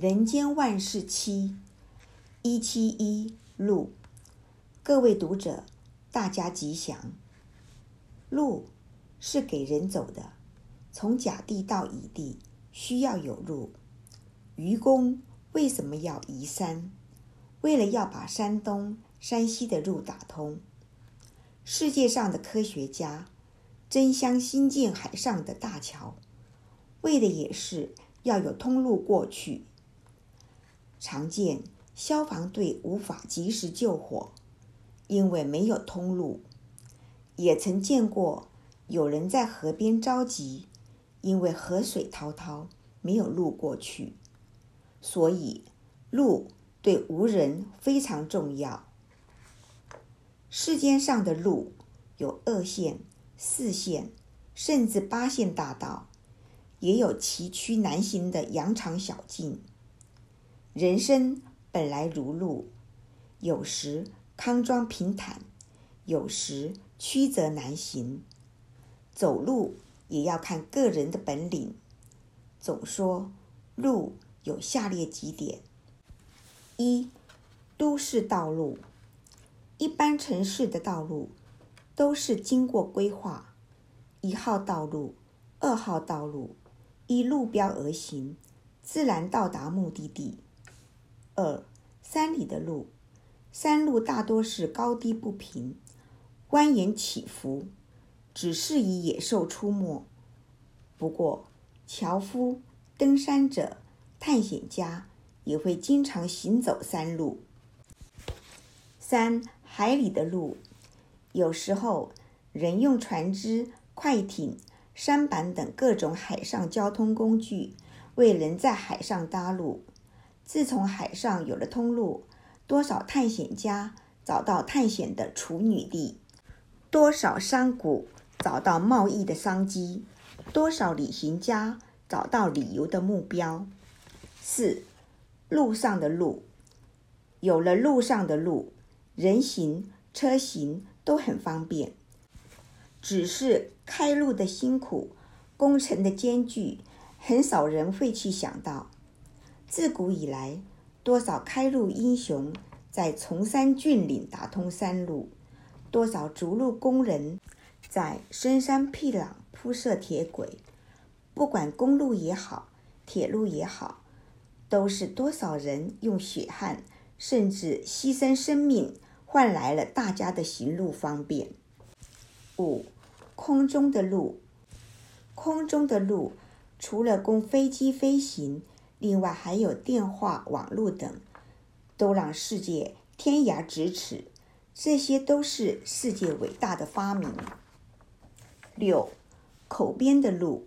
人间万事七，一七一路，各位读者，大家吉祥。路是给人走的，从甲地到乙地需要有路。愚公为什么要移山？为了要把山东、山西的路打通。世界上的科学家争相兴建海上的大桥，为的也是要有通路过去。常见消防队无法及时救火，因为没有通路；也曾见过有人在河边着急，因为河水滔滔，没有路过去。所以，路对无人非常重要。世间上的路有二线、四线，甚至八线大道，也有崎岖难行的羊肠小径。人生本来如路，有时康庄平坦，有时曲折难行。走路也要看个人的本领。总说路有下列几点：一、都市道路，一般城市的道路都是经过规划，一号道路、二号道路，依路标而行，自然到达目的地。二、山里的路，山路大多是高低不平、蜿蜒起伏，只适宜野兽出没。不过，樵夫、登山者、探险家也会经常行走山路。三、海里的路，有时候人用船只、快艇、舢板等各种海上交通工具，为人在海上搭路。自从海上有了通路，多少探险家找到探险的处女地，多少商贾找到贸易的商机，多少旅行家找到旅游的目标。四，路上的路，有了路上的路，人行车行都很方便。只是开路的辛苦，工程的艰巨，很少人会去想到。自古以来，多少开路英雄在崇山峻岭打通山路，多少筑路工人在深山僻壤铺设铁轨。不管公路也好，铁路也好，都是多少人用血汗，甚至牺牲生命，换来了大家的行路方便。五，空中的路，空中的路除了供飞机飞行。另外还有电话、网络等，都让世界天涯咫尺。这些都是世界伟大的发明。六，口边的路，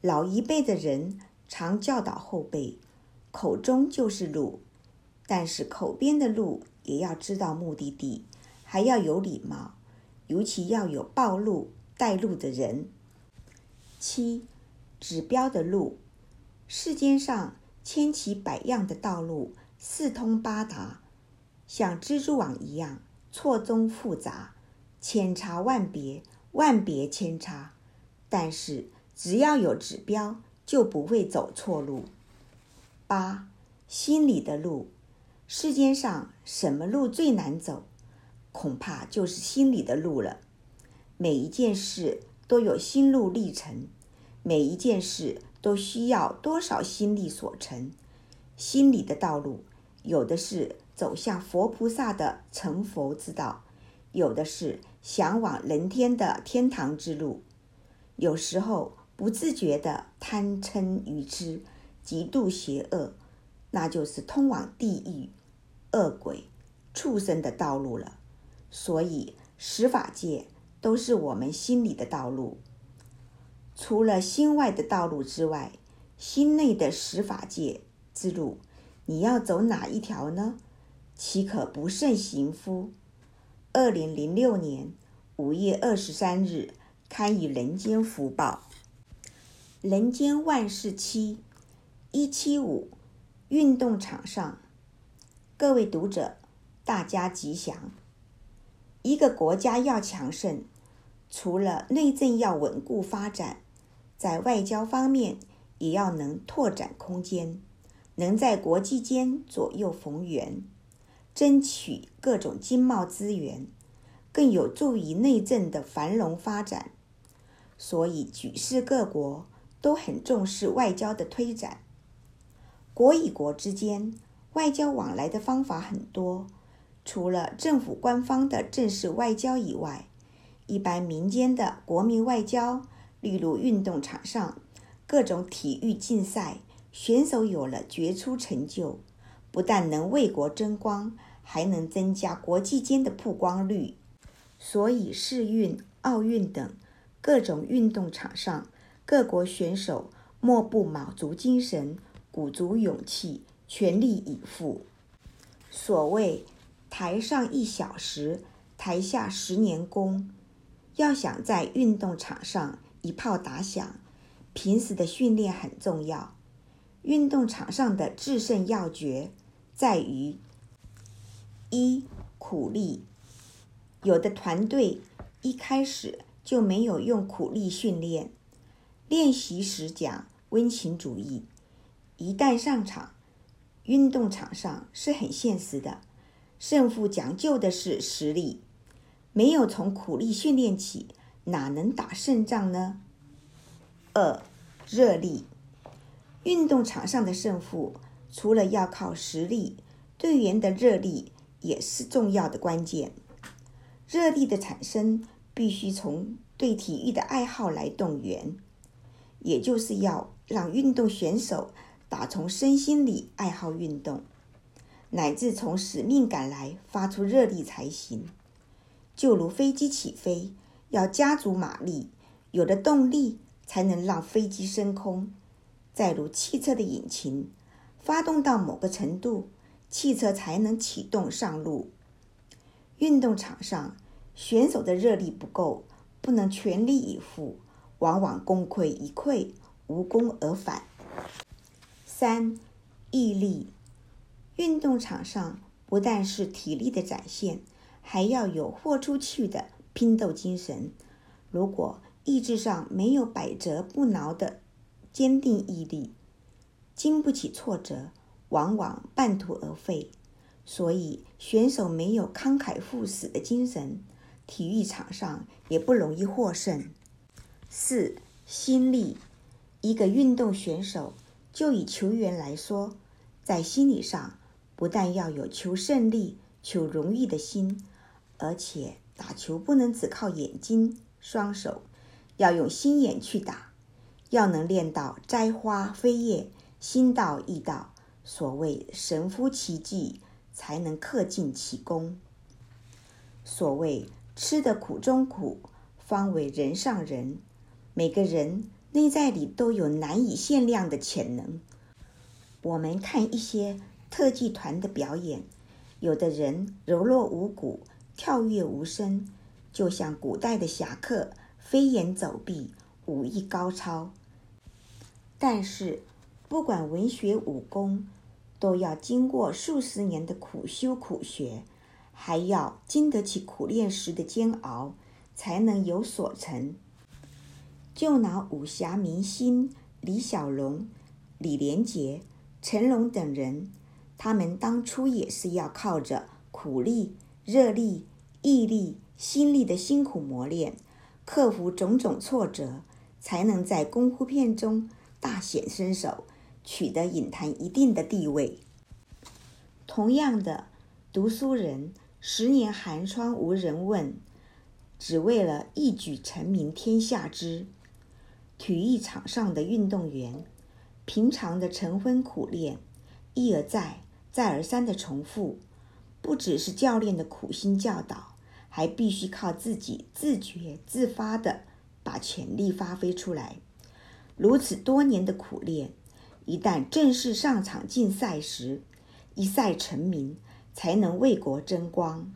老一辈的人常教导后辈，口中就是路，但是口边的路也要知道目的地，还要有礼貌，尤其要有暴露、带路的人。七，指标的路。世间上千奇百样的道路，四通八达，像蜘蛛网一样错综复杂，千差万别，万别千差。但是只要有指标，就不会走错路。八，心里的路，世间上什么路最难走？恐怕就是心里的路了。每一件事都有心路历程，每一件事。都需要多少心力所成？心里的道路，有的是走向佛菩萨的成佛之道，有的是向往人天的天堂之路。有时候不自觉的贪嗔愚痴，极度邪恶，那就是通往地狱、恶鬼、畜生的道路了。所以十法界都是我们心里的道路。除了心外的道路之外，心内的十法界之路，你要走哪一条呢？岂可不慎行乎？二零零六年五月二十三日刊于《人间福报》。人间万事七，一七五，运动场上，各位读者，大家吉祥。一个国家要强盛，除了内政要稳固发展。在外交方面，也要能拓展空间，能在国际间左右逢源，争取各种经贸资源，更有助于内政的繁荣发展。所以，举世各国都很重视外交的推展。国与国之间外交往来的方法很多，除了政府官方的正式外交以外，一般民间的国民外交，例如运动场上各种体育竞赛，选手有了杰出成就，不但能为国争光，还能增加国际间的曝光率。所以，世运、奥运等各种运动场上，各国选手莫不卯足精神。鼓足勇气，全力以赴。所谓“台上一小时，台下十年功”，要想在运动场上一炮打响，平时的训练很重要。运动场上的制胜要诀在于：一、苦力。有的团队一开始就没有用苦力训练，练习时讲温情主义。一旦上场，运动场上是很现实的，胜负讲究的是实力。没有从苦力训练起，哪能打胜仗呢？二、热力。运动场上的胜负，除了要靠实力，队员的热力也是重要的关键。热力的产生，必须从对体育的爱好来动员，也就是要让运动选手。打从身心里爱好运动，乃至从使命感来发出热力才行。就如飞机起飞，要加足马力，有了动力才能让飞机升空。再如汽车的引擎，发动到某个程度，汽车才能启动上路。运动场上，选手的热力不够，不能全力以赴，往往功亏一篑，无功而返。三、毅力。运动场上不但是体力的展现，还要有豁出去的拼斗精神。如果意志上没有百折不挠的坚定毅力，经不起挫折，往往半途而废。所以，选手没有慷慨赴死的精神，体育场上也不容易获胜。四、心力。一个运动选手。就以球员来说，在心理上不但要有求胜利、求荣誉的心，而且打球不能只靠眼睛、双手，要用心眼去打，要能练到摘花飞叶，心到意到。所谓神乎其技，才能克尽其功。所谓吃得苦中苦，方为人上人。每个人。内在里都有难以限量的潜能。我们看一些特技团的表演，有的人柔弱无骨，跳跃无声，就像古代的侠客飞檐走壁，武艺高超。但是，不管文学武功，都要经过数十年的苦修苦学，还要经得起苦练时的煎熬，才能有所成。就拿武侠明星李小龙、李连杰、成龙等人，他们当初也是要靠着苦力、热力、毅力、心力的辛苦磨练，克服种种挫折，才能在功夫片中大显身手，取得影坛一定的地位。同样的，读书人十年寒窗无人问，只为了一举成名天下知。体育场上的运动员，平常的晨昏苦练，一而再、再而三的重复，不只是教练的苦心教导，还必须靠自己自觉自发的把潜力发挥出来。如此多年的苦练，一旦正式上场竞赛时，一赛成名，才能为国争光。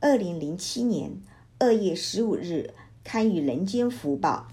二零零七年二月十五日，刊于《人间福报》。